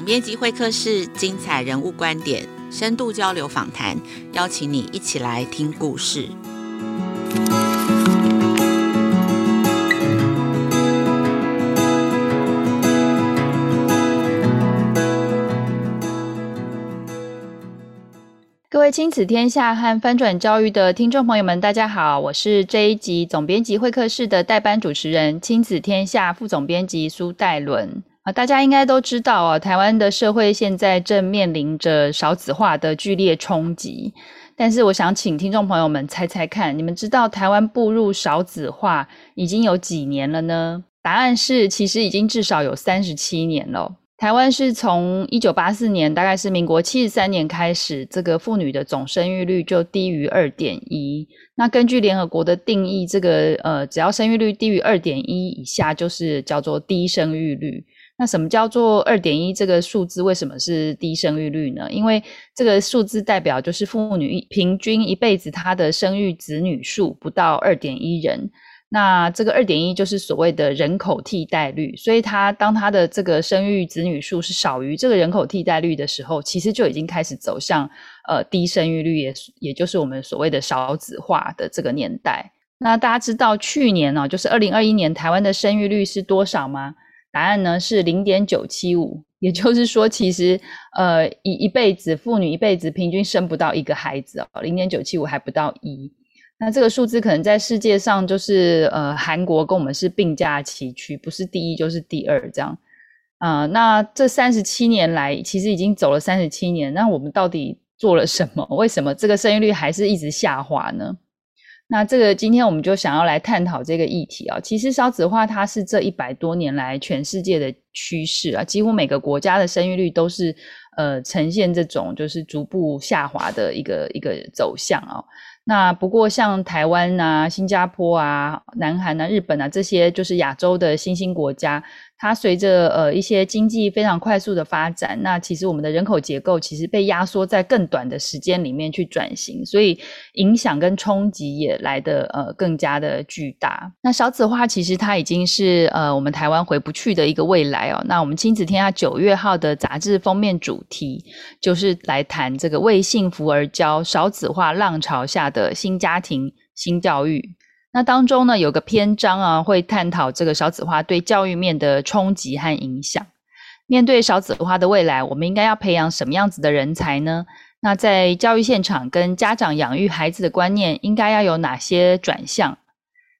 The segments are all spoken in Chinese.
总编辑会客室，精彩人物观点，深度交流访谈，邀请你一起来听故事。各位亲子天下和翻转教育的听众朋友们，大家好，我是这一集总编辑会客室的代班主持人，亲子天下副总编辑苏戴伦。啊，大家应该都知道哦，台湾的社会现在正面临着少子化的剧烈冲击。但是，我想请听众朋友们猜猜看，你们知道台湾步入少子化已经有几年了呢？答案是，其实已经至少有三十七年了。台湾是从一九八四年，大概是民国七十三年开始，这个妇女的总生育率就低于二点一。那根据联合国的定义，这个呃，只要生育率低于二点一以下，就是叫做低生育率。那什么叫做二点一这个数字？为什么是低生育率呢？因为这个数字代表就是妇女平均一辈子她的生育子女数不到二点一人。那这个二点一就是所谓的人口替代率，所以他当他的这个生育子女数是少于这个人口替代率的时候，其实就已经开始走向呃低生育率，也也就是我们所谓的少子化的这个年代。那大家知道去年呢、哦，就是二零二一年台湾的生育率是多少吗？答案呢是零点九七五，也就是说，其实呃一一辈子妇女一辈子平均生不到一个孩子哦，零点九七五还不到一。那这个数字可能在世界上就是呃，韩国跟我们是并驾齐驱，不是第一就是第二这样。啊、呃，那这三十七年来，其实已经走了三十七年，那我们到底做了什么？为什么这个生育率还是一直下滑呢？那这个今天我们就想要来探讨这个议题啊。其实少子化它是这一百多年来全世界的趋势啊，几乎每个国家的生育率都是呃呈现这种就是逐步下滑的一个一个走向啊。那不过像台湾啊、新加坡啊、南韩啊、日本啊这些，就是亚洲的新兴国家。它随着呃一些经济非常快速的发展，那其实我们的人口结构其实被压缩在更短的时间里面去转型，所以影响跟冲击也来得呃更加的巨大。那少子化其实它已经是呃我们台湾回不去的一个未来哦。那我们亲子天下九月号的杂志封面主题就是来谈这个为幸福而教，少子化浪潮下的新家庭新教育。那当中呢，有个篇章啊，会探讨这个少子化对教育面的冲击和影响。面对少子化的未来，我们应该要培养什么样子的人才呢？那在教育现场跟家长养育孩子的观念，应该要有哪些转向？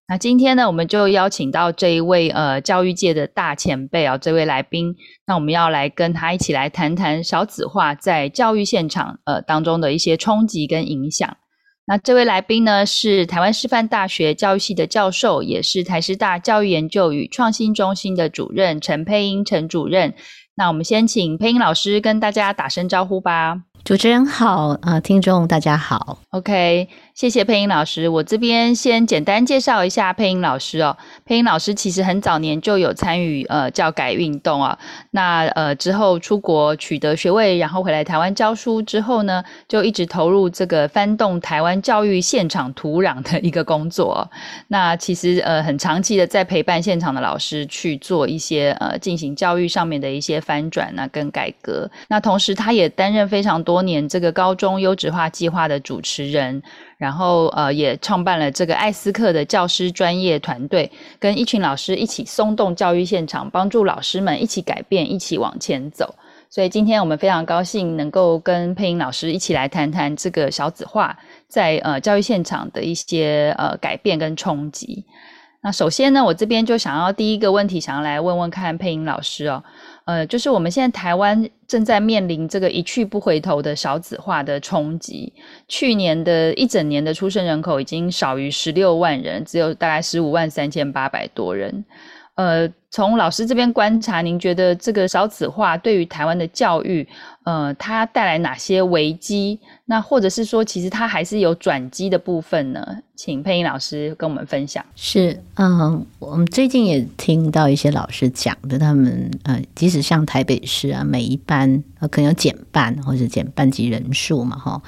那今天呢，我们就邀请到这一位呃教育界的大前辈啊，这位来宾。那我们要来跟他一起来谈谈少子化在教育现场呃当中的一些冲击跟影响。那这位来宾呢，是台湾师范大学教育系的教授，也是台师大教育研究与创新中心的主任陈佩英陈主任。那我们先请佩英老师跟大家打声招呼吧。主持人好，呃，听众大家好，OK。谢谢配音老师，我这边先简单介绍一下配音老师哦。配音老师其实很早年就有参与呃教改运动啊，那呃之后出国取得学位，然后回来台湾教书之后呢，就一直投入这个翻动台湾教育现场土壤的一个工作。那其实呃很长期的在陪伴现场的老师去做一些呃进行教育上面的一些翻转啊跟改革。那同时他也担任非常多年这个高中优质化计划的主持人。然后，呃，也创办了这个艾斯克的教师专业团队，跟一群老师一起松动教育现场，帮助老师们一起改变，一起往前走。所以今天我们非常高兴能够跟配音老师一起来谈谈这个小子化在呃教育现场的一些呃改变跟冲击。那首先呢，我这边就想要第一个问题，想要来问问看配音老师哦。呃，就是我们现在台湾正在面临这个一去不回头的少子化的冲击。去年的一整年的出生人口已经少于十六万人，只有大概十五万三千八百多人。呃，从老师这边观察，您觉得这个少子化对于台湾的教育，呃，它带来哪些危机？那或者是说，其实它还是有转机的部分呢？请配音老师跟我们分享。是，嗯，我们最近也听到一些老师讲的，他们呃，即使像台北市啊，每一班可能有减半或者减班级人数嘛，哈，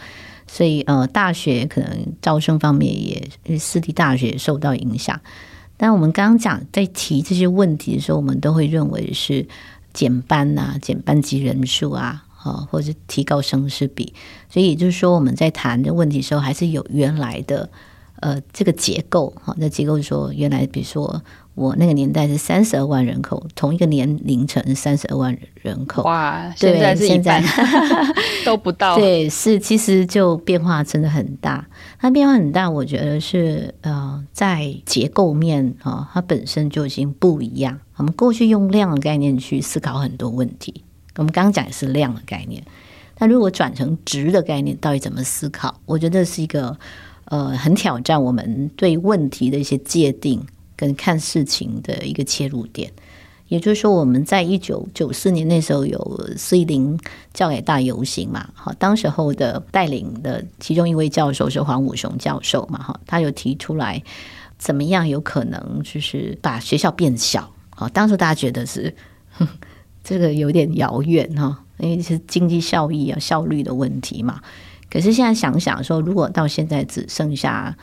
所以呃，大学可能招生方面也，私立大学也受到影响。但我们刚刚讲在提这些问题的时候，我们都会认为是减班啊、减班级人数啊，啊，或者提高生师比。所以就是说，我们在谈这问题的时候，还是有原来的呃这个结构。哈，那结构说，原来比如说。我那个年代是三十二万人口，同一个年龄层三十二万人口。哇，现在是现在 都不到。对，是其实就变化真的很大。它变化很大，我觉得是呃，在结构面啊、哦，它本身就已经不一样。我们过去用量的概念去思考很多问题，我们刚刚讲的是量的概念。但如果转成值的概念，到底怎么思考？我觉得是一个呃，很挑战我们对问题的一些界定。跟看事情的一个切入点，也就是说，我们在一九九四年那时候有四一零教改大游行嘛，好，当时候的带领的其中一位教授是黄武雄教授嘛，哈，他有提出来怎么样有可能就是把学校变小，好，当时大家觉得是这个有点遥远哈，因为是经济效益啊效率的问题嘛，可是现在想想说，如果到现在只剩下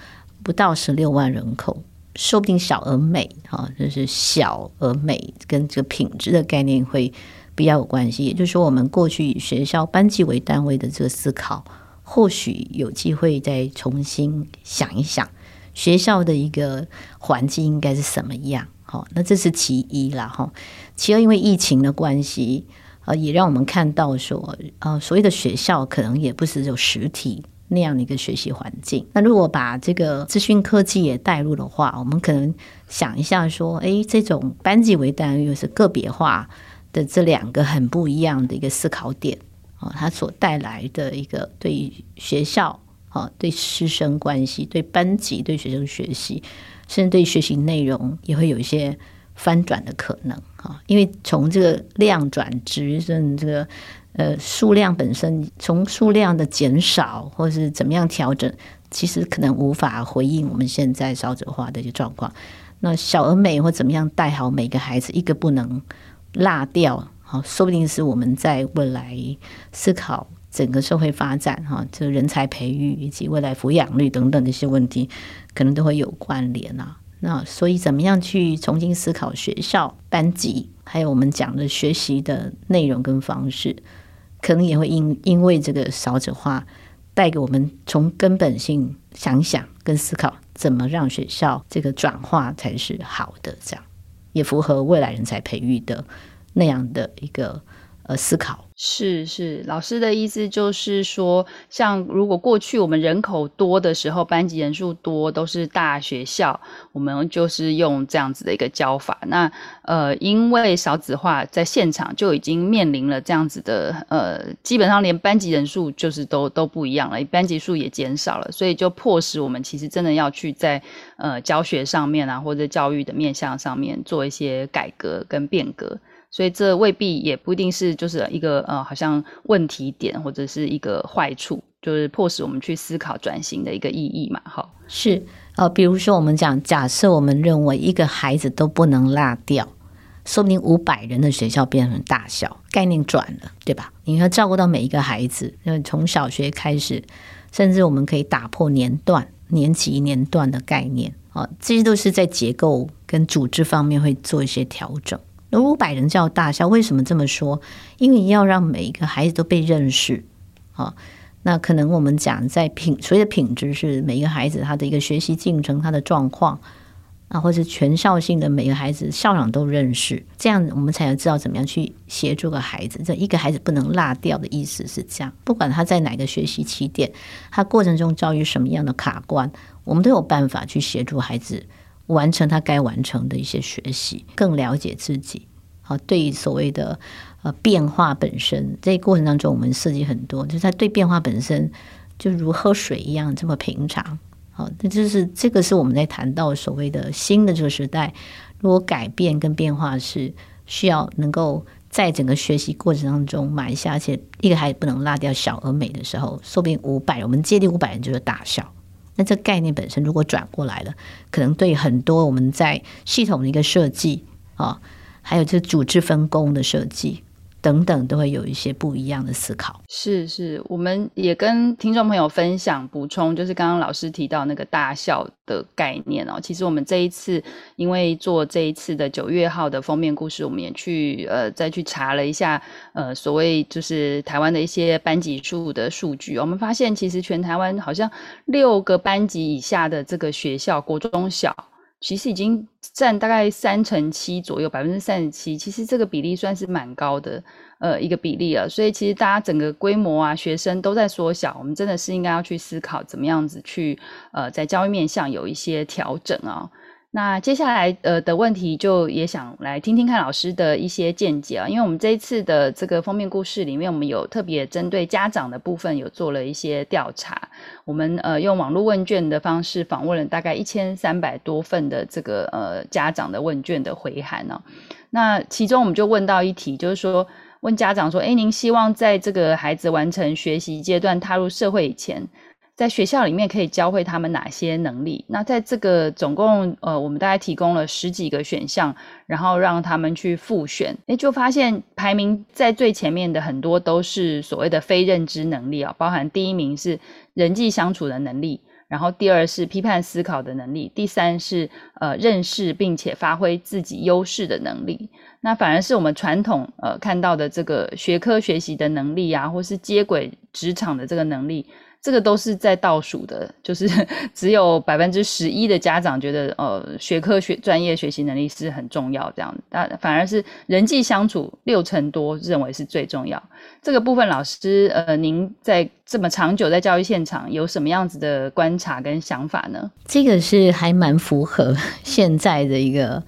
不到十六万人口。说不定小而美，哈，就是小而美跟这个品质的概念会比较有关系。也就是说，我们过去以学校班级为单位的这个思考，或许有机会再重新想一想，学校的一个环境应该是什么样？好，那这是其一啦，哈。其二，因为疫情的关系，呃，也让我们看到说，呃，所谓的学校可能也不是有实体。那样的一个学习环境，那如果把这个资讯科技也带入的话，我们可能想一下说，哎，这种班级为单位又是个别化的这两个很不一样的一个思考点啊，它所带来的一个对学校啊、对师生关系、对班级、对学生学习，甚至对学习内容也会有一些翻转的可能啊，因为从这个量转质，甚至这个。呃，数量本身从数量的减少，或是怎么样调整，其实可能无法回应我们现在少子化的一些状况。那小而美或怎么样带好每个孩子，一个不能落掉，好，说不定是我们在未来思考整个社会发展哈，这个人才培育以及未来抚养率等等的一些问题，可能都会有关联啊。那所以怎么样去重新思考学校班级，还有我们讲的学习的内容跟方式？可能也会因因为这个少子化带给我们从根本性想想跟思考，怎么让学校这个转化才是好的，这样也符合未来人才培育的那样的一个呃思考。是是，老师的意思就是说，像如果过去我们人口多的时候，班级人数多，都是大学校，我们就是用这样子的一个教法。那呃，因为少子化，在现场就已经面临了这样子的呃，基本上连班级人数就是都都不一样了，班级数也减少了，所以就迫使我们其实真的要去在呃教学上面啊，或者教育的面向上面做一些改革跟变革。所以这未必也不一定是就是一个呃，好像问题点或者是一个坏处，就是迫使我们去思考转型的一个意义嘛。好，是呃，比如说我们讲，假设我们认为一个孩子都不能落掉，说不定五百人的学校变成大小，概念转了，对吧？你要照顾到每一个孩子，因为从小学开始，甚至我们可以打破年段、年级、年段的概念啊，这些都是在结构跟组织方面会做一些调整。那五百人叫大校，为什么这么说？因为要让每一个孩子都被认识啊。那可能我们讲在品，所谓的品质是每一个孩子他的一个学习进程、他的状况啊，或者全校性的每个孩子校长都认识，这样我们才能知道怎么样去协助个孩子。这一个孩子不能落掉的意思是这样，不管他在哪个学习起点，他过程中遭遇什么样的卡关，我们都有办法去协助孩子。完成他该完成的一些学习，更了解自己。好，对于所谓的呃变化本身，这过程当中，我们设计很多，就是他对变化本身就如喝水一样这么平常。好，那就是这个是我们在谈到所谓的新的这个时代，如果改变跟变化是需要能够在整个学习过程当中埋下，而且一个孩子不能落掉小而美的时候，说不定五百，我们接近五百人就是大小。那这概念本身如果转过来了，可能对很多我们在系统的一个设计啊，还有这组织分工的设计，等等，都会有一些不一样的思考。是是，我们也跟听众朋友分享补充，就是刚刚老师提到那个大校的概念哦。其实我们这一次因为做这一次的九月号的封面故事，我们也去呃再去查了一下呃所谓就是台湾的一些班级数的数据，我们发现其实全台湾好像六个班级以下的这个学校，国中小。其实已经占大概三成七左右，百分之三十七，其实这个比例算是蛮高的，呃，一个比例了。所以其实大家整个规模啊，学生都在缩小，我们真的是应该要去思考怎么样子去，呃，在教育面向有一些调整啊。那接下来呃的问题，就也想来听听看老师的一些见解啊，因为我们这一次的这个封面故事里面，我们有特别针对家长的部分有做了一些调查，我们呃用网络问卷的方式访问了大概一千三百多份的这个呃家长的问卷的回函呢，那其中我们就问到一题，就是说问家长说，诶，您希望在这个孩子完成学习阶段踏入社会以前，在学校里面可以教会他们哪些能力？那在这个总共呃，我们大概提供了十几个选项，然后让他们去复选，诶，就发现排名在最前面的很多都是所谓的非认知能力啊，包含第一名是人际相处的能力，然后第二是批判思考的能力，第三是呃认识并且发挥自己优势的能力。那反而是我们传统呃看到的这个学科学习的能力啊，或是接轨职场的这个能力。这个都是在倒数的，就是 只有百分之十一的家长觉得，呃，学科学专业学习能力是很重要，这样，但反而是人际相处六成多认为是最重要。这个部分，老师，呃，您在这么长久在教育现场，有什么样子的观察跟想法呢？这个是还蛮符合现在的一个。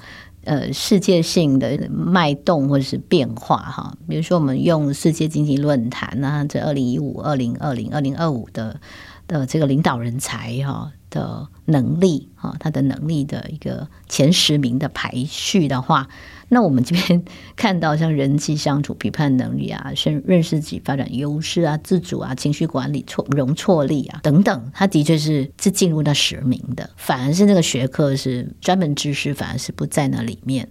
呃，世界性的脉动或者是变化哈，比如说我们用世界经济论坛啊，这二零一五、二零二零、二零二五的的这个领导人才哈的能力哈，他的能力的一个前十名的排序的话。那我们这边看到像人际相处、批判能力啊、认认识自己、发展优势啊、自主啊、情绪管理、错容错力啊等等，他的确是是进入那十名的。反而是那个学科是专门知识，反而是不在那里面。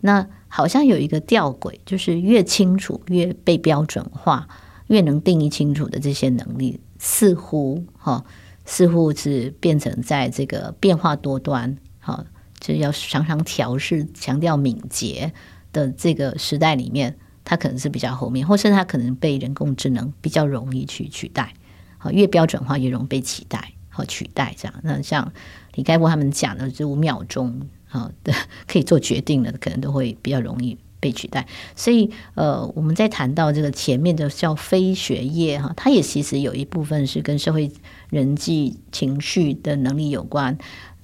那好像有一个吊诡，就是越清楚、越被标准化、越能定义清楚的这些能力，似乎哈，似乎是变成在这个变化多端哈。就是要常常调试、强调敏捷的这个时代里面，它可能是比较后面，或是它可能被人工智能比较容易去取代。好，越标准化越容易被取代和取代这样。那像李开复他们讲的，这五秒钟啊的 可以做决定的，可能都会比较容易被取代。所以呃，我们在谈到这个前面的叫非学业哈，它也其实有一部分是跟社会人际情绪的能力有关。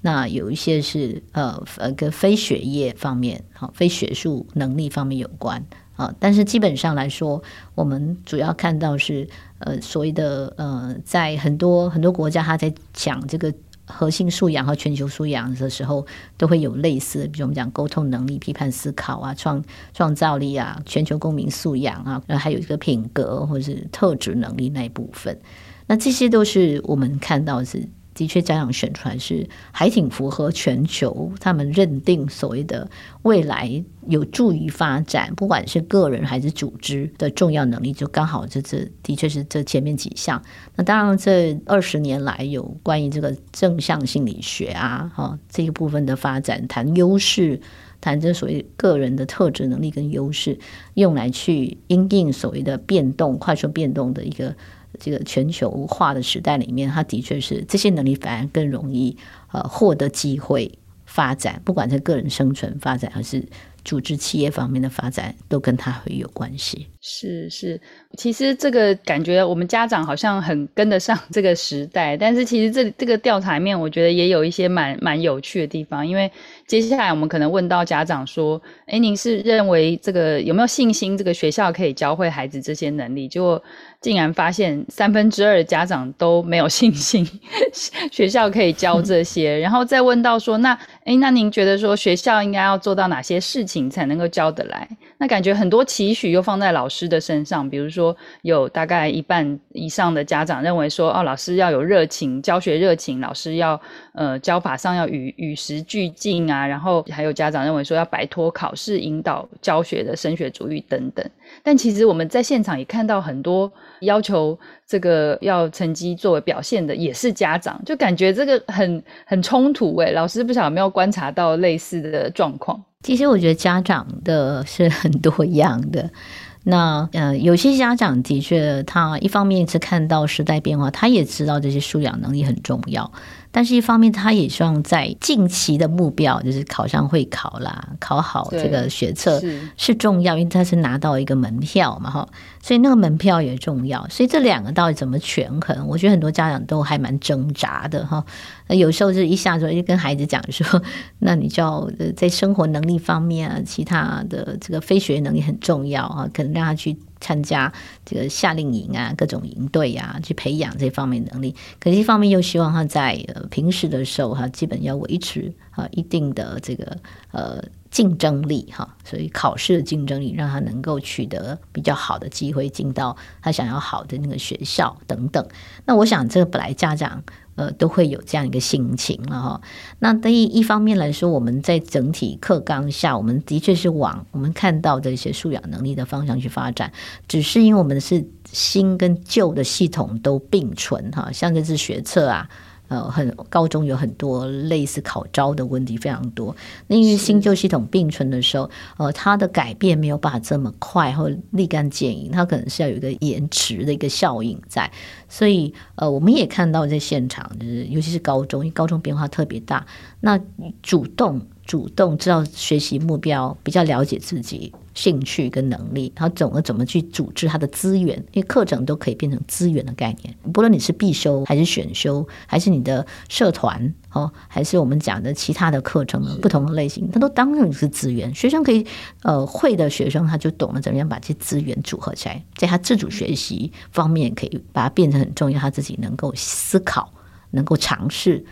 那有一些是呃呃跟非学业方面，好，非学术能力方面有关啊，但是基本上来说，我们主要看到是呃所谓的呃，在很多很多国家，他在讲这个核心素养和全球素养的时候，都会有类似，比如我们讲沟通能力、批判思考啊、创创造力啊、全球公民素养啊，然后还有一个品格或者是特质能力那一部分，那这些都是我们看到是。的确，家长选出来是还挺符合全球他们认定所谓的未来有助于发展，不管是个人还是组织的重要能力，就刚好这这的确是这前面几项。那当然，这二十年来有关于这个正向心理学啊，哈这一部分的发展，谈优势，谈这所谓个人的特质能力跟优势，用来去因应所谓的变动、快速变动的一个。这个全球化的时代里面，他的确是这些能力反而更容易呃获得机会发展，不管是个人生存发展还是组织企业方面的发展，都跟他会有关系。是是，其实这个感觉我们家长好像很跟得上这个时代，但是其实这这个调查面，我觉得也有一些蛮蛮有趣的地方。因为接下来我们可能问到家长说：“哎，您是认为这个有没有信心，这个学校可以教会孩子这些能力？”结果竟然发现三分之二的家长都没有 信心学校可以教这些。然后再问到说：“那哎，那您觉得说学校应该要做到哪些事情？”才能够教得来。那感觉很多期许又放在老师的身上，比如说有大概一半以上的家长认为说，哦，老师要有热情，教学热情，老师要呃教法上要与与时俱进啊，然后还有家长认为说要摆脱考试引导教学的升学主义等等。但其实我们在现场也看到很多要求这个要成绩作为表现的，也是家长，就感觉这个很很冲突诶。老师不晓得有没有观察到类似的状况？其实我觉得家长的是很多样的。那呃，有些家长的确，他一方面是看到时代变化，他也知道这些素养能力很重要。但是，一方面，他也希望在近期的目标，就是考上会考啦，考好这个学测是，是重要，因为他是拿到一个门票嘛，哈，所以那个门票也重要。所以这两个到底怎么权衡？我觉得很多家长都还蛮挣扎的，哈。那有时候就是一下子就跟孩子讲说，那你就要在生活能力方面啊，其他的这个非学能力很重要啊，可能让他去。参加这个夏令营啊，各种营队啊，去培养这方面能力。可是，一方面又希望他在呃平时的时候哈，基本要维持啊一定的这个呃竞争力哈，所以考试的竞争力让他能够取得比较好的机会，进到他想要好的那个学校等等。那我想，这个本来家长。呃，都会有这样一个心情了哈。那对于一方面来说，我们在整体课纲下，我们的确是往我们看到的一些素养能力的方向去发展。只是因为我们是新跟旧的系统都并存哈，像这次学测啊。呃，很高中有很多类似考招的问题非常多。那因为新旧系统并存的时候，呃，它的改变没有办法这么快或立竿见影，它可能是要有一个延迟的一个效应在。所以，呃，我们也看到在现场，就是尤其是高中，因为高中变化特别大，那主动。主动知道学习目标，比较了解自己兴趣跟能力，他懂得怎么去组织他的资源，因为课程都可以变成资源的概念。不论你是必修还是选修，还是你的社团哦，还是我们讲的其他的课程，不同的类型，他都当成是资源。学生可以呃会的学生，他就懂得怎么样把这些资源组合起来，在他自主学习方面，可以把它变成很重要，他自己能够思考，能够尝试，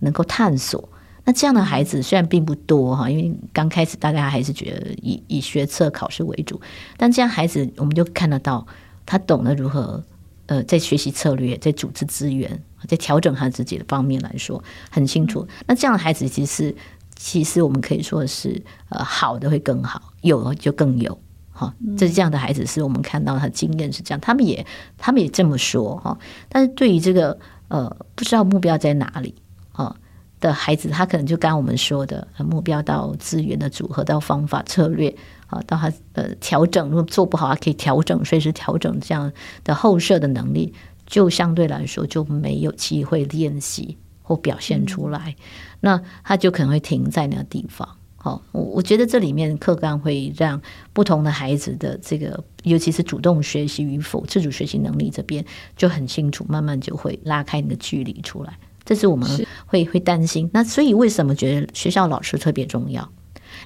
能够探索。那这样的孩子虽然并不多哈，因为刚开始大家还是觉得以以学测考试为主，但这样孩子我们就看得到他懂得如何呃在学习策略、在组织资源、在调整他自己的方面来说很清楚。那这样的孩子其实其实我们可以说是呃好的会更好，有就更有哈。这这样的孩子是我们看到他经验是这样，他们也他们也这么说哈。但是对于这个呃不知道目标在哪里啊？的孩子，他可能就刚我们说的目标到资源的组合到方法策略啊，到他呃调整，如果做不好，他可以调整，随时调整这样的后设的能力，就相对来说就没有机会练习或表现出来，嗯、那他就可能会停在那个地方。好，我我觉得这里面课纲会让不同的孩子的这个，尤其是主动学习与否、自主学习能力这边就很清楚，慢慢就会拉开你的距离出来。这是我们会会担心，那所以为什么觉得学校老师特别重要？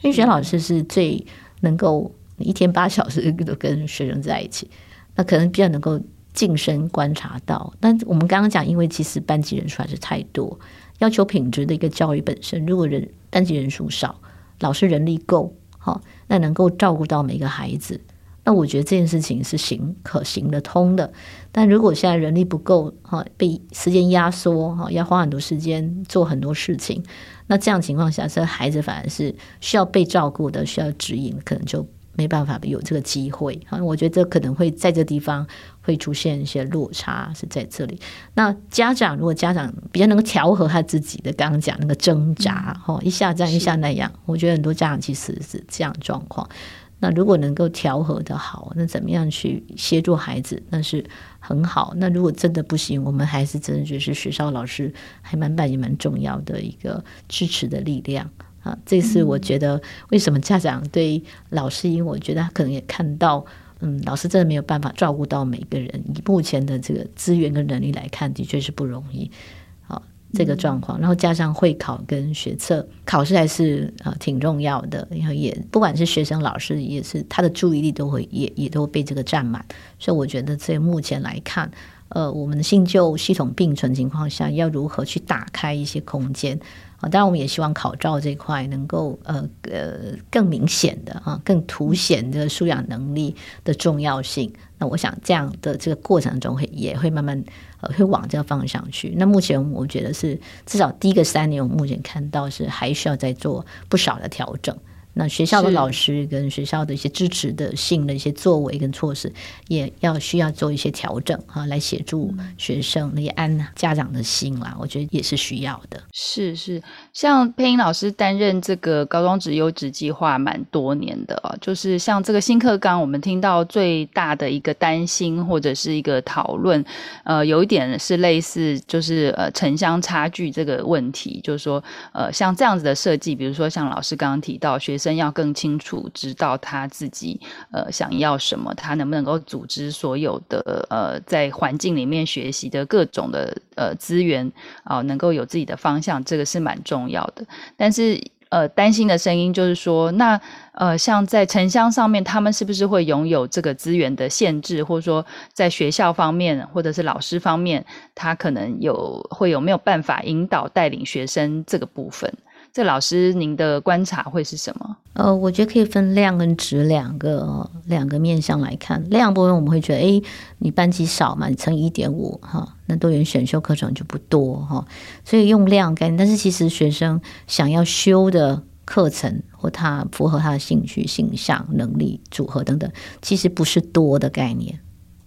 因为学校老师是最能够一天八小时都跟学生在一起，那可能比较能够近身观察到。那我们刚刚讲，因为其实班级人数还是太多，要求品质的一个教育本身，如果人班级人数少，老师人力够，好，那能够照顾到每个孩子。那我觉得这件事情是行可行得通的，但如果现在人力不够，哈，被时间压缩，哈，要花很多时间做很多事情，那这样情况下，这孩子反而是需要被照顾的，需要指引，可能就没办法有这个机会。哈，我觉得这可能会在这地方会出现一些落差，是在这里。那家长如果家长比较能够调和他自己的，刚刚讲那个挣扎，哈，一下这样一下那样，我觉得很多家长其实是这样状况。那如果能够调和的好，那怎么样去协助孩子，那是很好。那如果真的不行，我们还是真的觉得是学校老师还蛮扮演蛮重要的一个支持的力量啊。这是我觉得为什么家长对老师，因为我觉得他可能也看到，嗯，老师真的没有办法照顾到每个人。以目前的这个资源跟能力来看，的确是不容易。这个状况，然后加上会考跟学测考试还是呃挺重要的，然后也不管是学生老师也是他的注意力都会也也都被这个占满，所以我觉得在目前来看，呃，我们的新旧系统并存情况下，要如何去打开一些空间啊？当然，我们也希望考照这块能够呃呃更明显的啊，更凸显这个素养能力的重要性。那我想这样的这个过程中会也会慢慢呃会往这个方向去。那目前我觉得是至少第一个三年，我目前看到是还需要再做不少的调整。那学校的老师跟学校的一些支持的性的一些作为跟措施，也要需要做一些调整哈，来协助学生，也安家长的心啦。我觉得也是需要的。是是，像配音老师担任这个高中职优质计划蛮多年的哦，就是像这个新课纲，我们听到最大的一个担心或者是一个讨论，呃，有一点是类似就是呃城乡差距这个问题，就是说呃像这样子的设计，比如说像老师刚刚提到学生。要更清楚知道他自己呃想要什么，他能不能够组织所有的呃在环境里面学习的各种的呃资源啊、能够有自己的方向，这个是蛮重要的。但是呃担心的声音就是说，那呃像在城乡上面，他们是不是会拥有这个资源的限制，或者说在学校方面或者是老师方面，他可能有会有没有办法引导带领学生这个部分？这老师，您的观察会是什么？呃，我觉得可以分量跟质两个两个面向来看。量部分我们会觉得，哎，你班级少嘛，你乘以一点五哈，那多元选修课程就不多哈，所以用量概念。但是其实学生想要修的课程或他符合他的兴趣、形象、能力组合等等，其实不是多的概念。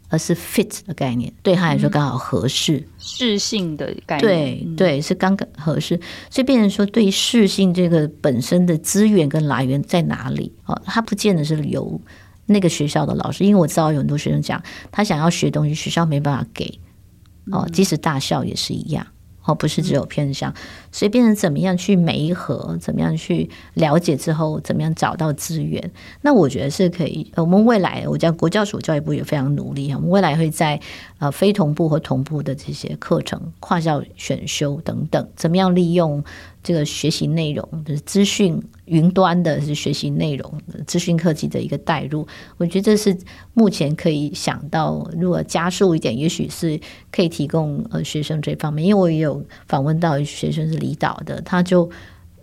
而是 fit 的概念，对他来说刚好合适，适、嗯、性的概念，对对，是刚刚合适，所以变成说，对于适性这个本身的资源跟来源在哪里？哦，他不见得是由那个学校的老师，因为我知道有很多学生讲，他想要学东西，学校没办法给，哦，即使大校也是一样。哦，不是只有偏向，所以变成怎么样去媒合，怎么样去了解之后，怎么样找到资源？那我觉得是可以。我们未来，我讲国教署教育部也非常努力，我们未来会在呃非同步和同步的这些课程、跨校选修等等，怎么样利用。这个学习内容就是资讯云端的，是学习内容资讯科技的一个带入，我觉得这是目前可以想到，如果加速一点，也许是可以提供呃学生这方面。因为我也有访问到学生是离岛的，他就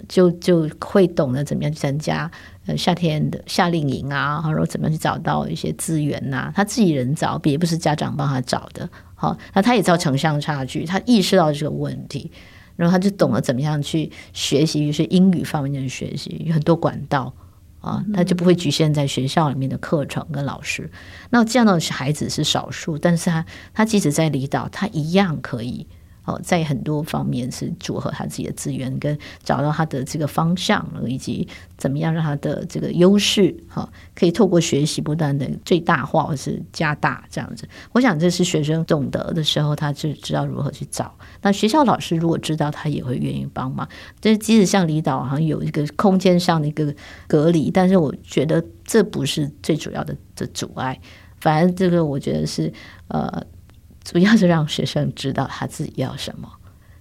就就会懂得怎么样去参加呃夏天的夏令营啊，然后怎么样去找到一些资源呐、啊，他自己人找，也不是家长帮他找的。好，那他也知道城乡差距，他意识到这个问题。然后他就懂得怎么样去学习，于是英语方面的学习有很多管道啊，他就不会局限在学校里面的课程跟老师。那这样的孩子是少数，但是他他即使在离岛，他一样可以。哦，在很多方面是组合他自己的资源，跟找到他的这个方向，以及怎么样让他的这个优势哈，可以透过学习不断的最大化或是加大这样子。我想这是学生懂得的时候，他就知道如何去找。那学校老师如果知道，他也会愿意帮忙。就是即使像离岛好像有一个空间上的一个隔离，但是我觉得这不是最主要的的阻碍。反而这个我觉得是呃。主要是让学生知道他自己要什么，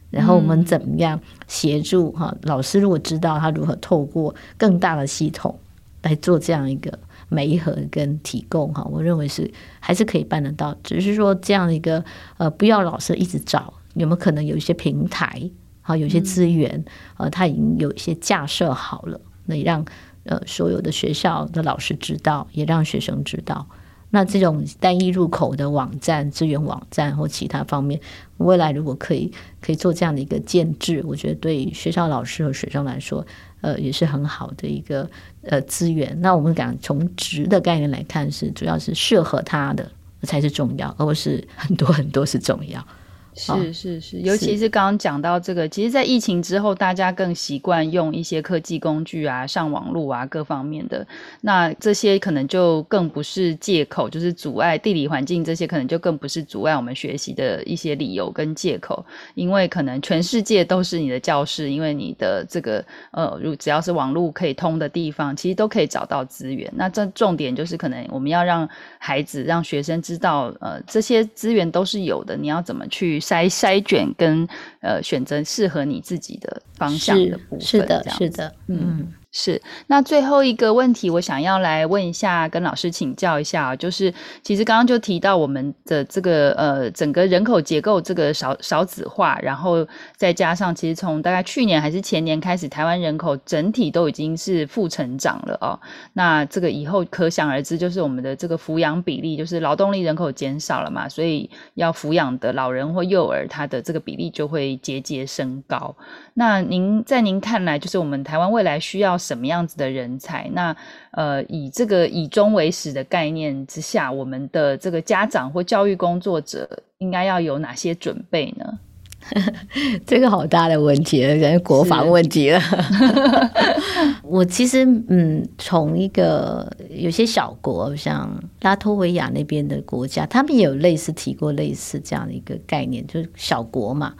然后我们怎么样协助哈？老师如果知道他如何透过更大的系统来做这样一个媒合跟提供哈，我认为是还是可以办得到。只是说这样一个呃，不要老师一直找，有没有可能有一些平台好，有些资源呃，他已经有一些架设好了，那也让呃所有的学校的老师知道，也让学生知道。那这种单一入口的网站、资源网站或其他方面，未来如果可以可以做这样的一个建制，我觉得对学校老师和学生来说，呃，也是很好的一个呃资源。那我们讲从值的概念来看，是主要是适合他的才是重要，而不是很多很多是重要。是是是，尤其是刚刚讲到这个，其实，在疫情之后，大家更习惯用一些科技工具啊，上网络啊，各方面的。那这些可能就更不是借口，就是阻碍地理环境这些，可能就更不是阻碍我们学习的一些理由跟借口。因为可能全世界都是你的教室，因为你的这个呃，如只要是网络可以通的地方，其实都可以找到资源。那这重点就是，可能我们要让孩子、让学生知道，呃，这些资源都是有的，你要怎么去。筛筛选跟呃选择适合你自己的方向的部分，是的，是的，嗯。是，那最后一个问题，我想要来问一下，跟老师请教一下啊，就是其实刚刚就提到我们的这个呃整个人口结构这个少少子化，然后再加上其实从大概去年还是前年开始，台湾人口整体都已经是负成长了哦。那这个以后可想而知，就是我们的这个抚养比例，就是劳动力人口减少了嘛，所以要抚养的老人或幼儿，他的这个比例就会节节升高。那您在您看来，就是我们台湾未来需要什么样子的人才？那呃，以这个以终为始的概念之下，我们的这个家长或教育工作者应该要有哪些准备呢？这个好大的问题了，感觉国防问题了。我其实嗯，从一个有些小国，像拉脱维亚那边的国家，他们也有类似提过类似这样的一个概念，就是小国嘛。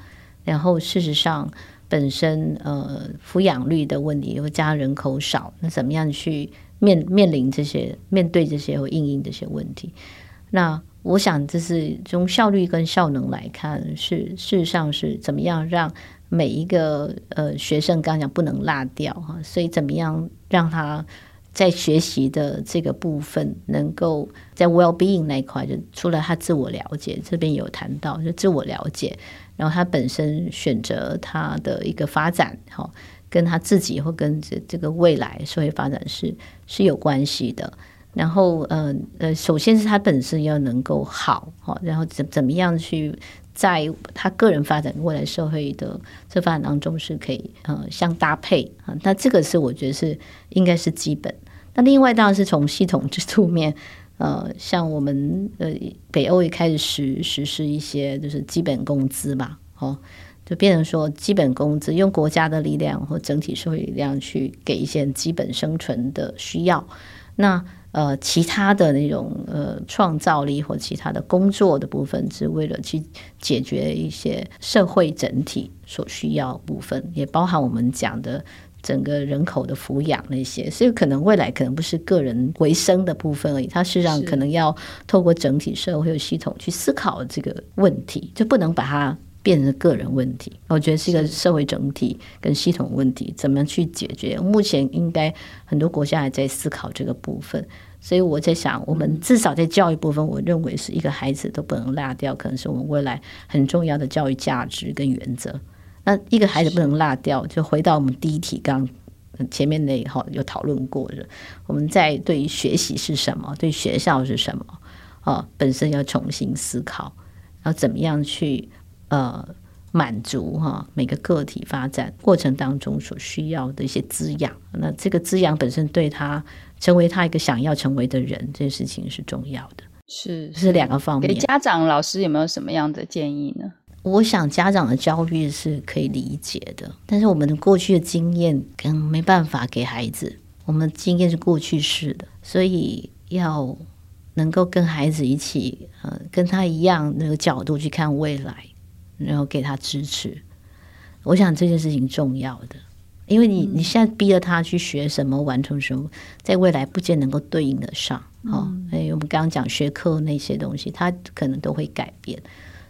然后事实上。本身呃，抚养率的问题，又加人口少，那怎么样去面面临这些、面对这些或应应这些问题？那我想，这是从效率跟效能来看，是事实上是怎么样让每一个呃学生，刚刚讲不能落掉哈，所以怎么样让他在学习的这个部分，能够在 well being 那一块，就除了他自我了解，这边有谈到就自我了解。然后他本身选择他的一个发展，哈，跟他自己或跟这这个未来社会发展是是有关系的。然后，呃呃，首先是他本身要能够好，哈，然后怎怎么样去在他个人发展未来社会的这发展当中是可以呃相搭配啊。那这个是我觉得是应该是基本。那另外当然是从系统制度面。呃，像我们呃北欧也开始实实施一些就是基本工资吧，哦，就变成说基本工资用国家的力量或整体社会力量去给一些基本生存的需要。那呃其他的那种呃创造力或其他的工作的部分，是为了去解决一些社会整体所需要部分，也包含我们讲的。整个人口的抚养那些，所以可能未来可能不是个人维生的部分而已，它实际上可能要透过整体社会系统去思考这个问题，就不能把它变成个人问题。我觉得是一个社会整体跟系统问题，怎么去解决？目前应该很多国家还在思考这个部分，所以我在想，我们至少在教育部分，我认为是一个孩子都不能落掉，可能是我们未来很重要的教育价值跟原则。那一个孩子不能落掉，就回到我们第一题，刚前面那一号有讨论过的，我们在对于学习是什么，对学校是什么啊，本身要重新思考，然后怎么样去呃满足哈每个个体发展过程当中所需要的一些滋养。那这个滋养本身对他成为他一个想要成为的人，这件事情是重要的。是是两个方面。给家长老师有没有什么样的建议呢？我想家长的焦虑是可以理解的，但是我们的过去的经验可能没办法给孩子。我们的经验是过去式的，所以要能够跟孩子一起，呃，跟他一样那个角度去看未来，然后给他支持。我想这件事情重要的，因为你你现在逼着他去学什么、完成什么，在未来不见能够对应得上。哦，哎，我们刚刚讲学科那些东西，他可能都会改变。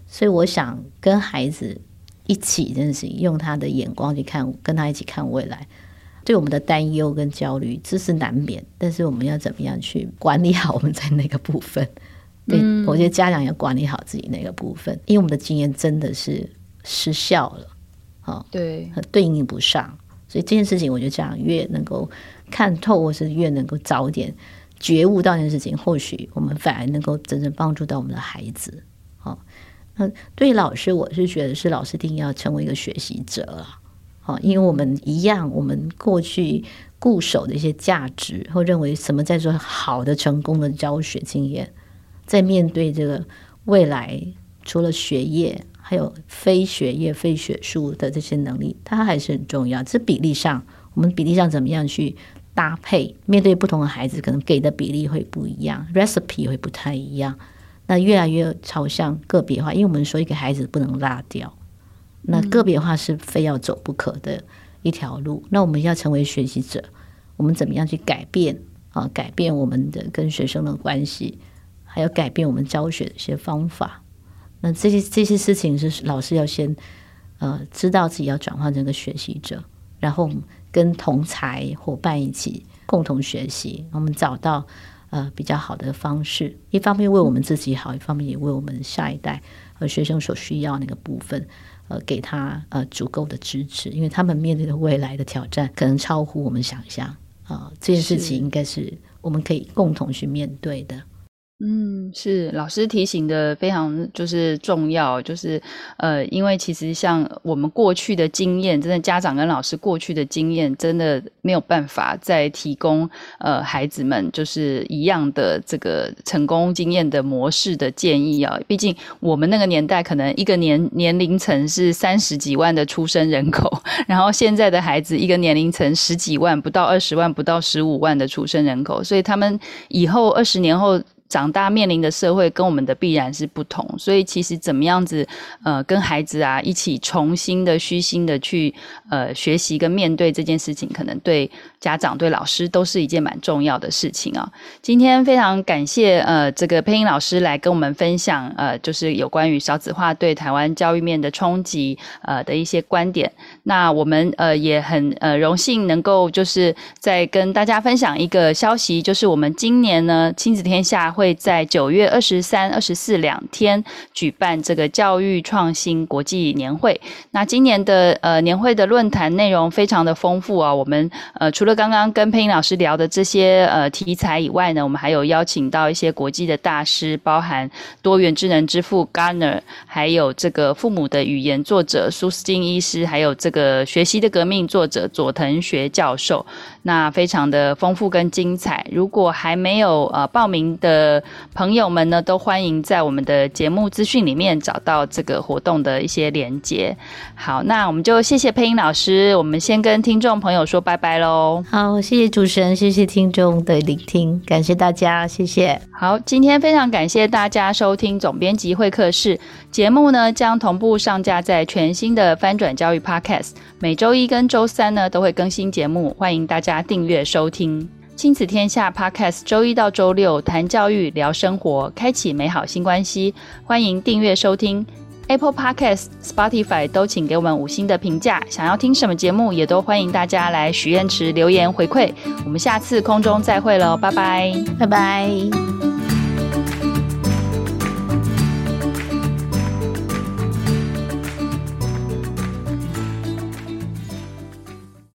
所以我想跟孩子一起认识，用他的眼光去看，跟他一起看未来。对我们的担忧跟焦虑，这是难免。但是我们要怎么样去管理好我们在那个部分？对，我觉得家长要管理好自己那个部分，因为我们的经验真的是失效了，哦，对，对应不上。所以这件事情，我觉得家长越能够看透，或是越能够早点觉悟到这件事情，或许我们反而能够真正帮助到我们的孩子，哦。嗯，对老师，我是觉得是老师一定要成为一个学习者啊，好，因为我们一样，我们过去固守的一些价值，或认为什么叫做好的、成功的教学经验，在面对这个未来，除了学业，还有非学业、非学术的这些能力，它还是很重要。这比例上，我们比例上怎么样去搭配？面对不同的孩子，可能给的比例会不一样，recipe 会不太一样。那越来越朝向个别化，因为我们说一个孩子不能落掉，那个别化是非要走不可的一条路。那我们要成为学习者，我们怎么样去改变啊？改变我们的跟学生的关系，还有改变我们教学的一些方法。那这些这些事情是老师要先呃知道自己要转换成个学习者，然后跟同才伙伴一起共同学习，我们找到呃比较好的方式，一方面为我们自己好，一方面也为我们下一代和学生所需要那个部分，呃，给他呃足够的支持，因为他们面对的未来的挑战可能超乎我们想象。啊，呃，这件事情应该是我们可以共同去面对的。嗯，是老师提醒的非常就是重要，就是呃，因为其实像我们过去的经验，真的家长跟老师过去的经验，真的没有办法再提供呃孩子们就是一样的这个成功经验的模式的建议啊。毕竟我们那个年代可能一个年年龄层是三十几万的出生人口，然后现在的孩子一个年龄层十几万，不到二十万，不到十五万的出生人口，所以他们以后二十年后。长大面临的社会跟我们的必然是不同，所以其实怎么样子，呃，跟孩子啊一起重新的虚心的去呃学习跟面对这件事情，可能对家长对老师都是一件蛮重要的事情啊。今天非常感谢呃这个配音老师来跟我们分享呃就是有关于少子化对台湾教育面的冲击呃的一些观点。那我们呃也很呃荣幸能够就是再跟大家分享一个消息，就是我们今年呢亲子天下。会会在九月二十三、二十四两天举办这个教育创新国际年会。那今年的呃年会的论坛内容非常的丰富啊。我们呃除了刚刚跟佩英老师聊的这些呃题材以外呢，我们还有邀请到一些国际的大师，包含多元智能之父 Gardner，还有这个父母的语言作者苏斯金医师，还有这个学习的革命作者佐藤学教授。那非常的丰富跟精彩。如果还没有呃报名的朋友们呢，都欢迎在我们的节目资讯里面找到这个活动的一些连接。好，那我们就谢谢配音老师，我们先跟听众朋友说拜拜喽。好，谢谢主持人，谢谢听众的聆听，感谢大家，谢谢。好，今天非常感谢大家收听总编辑会客室节目呢，将同步上架在全新的翻转教育 Podcast，每周一跟周三呢都会更新节目，欢迎大家。订阅收听亲子天下 Podcast，周一到周六谈教育、聊生活，开启美好新关系。欢迎订阅收听 Apple Podcast、Spotify 都请给我们五星的评价。想要听什么节目，也都欢迎大家来许愿池留言回馈。我们下次空中再会喽，拜拜，拜拜。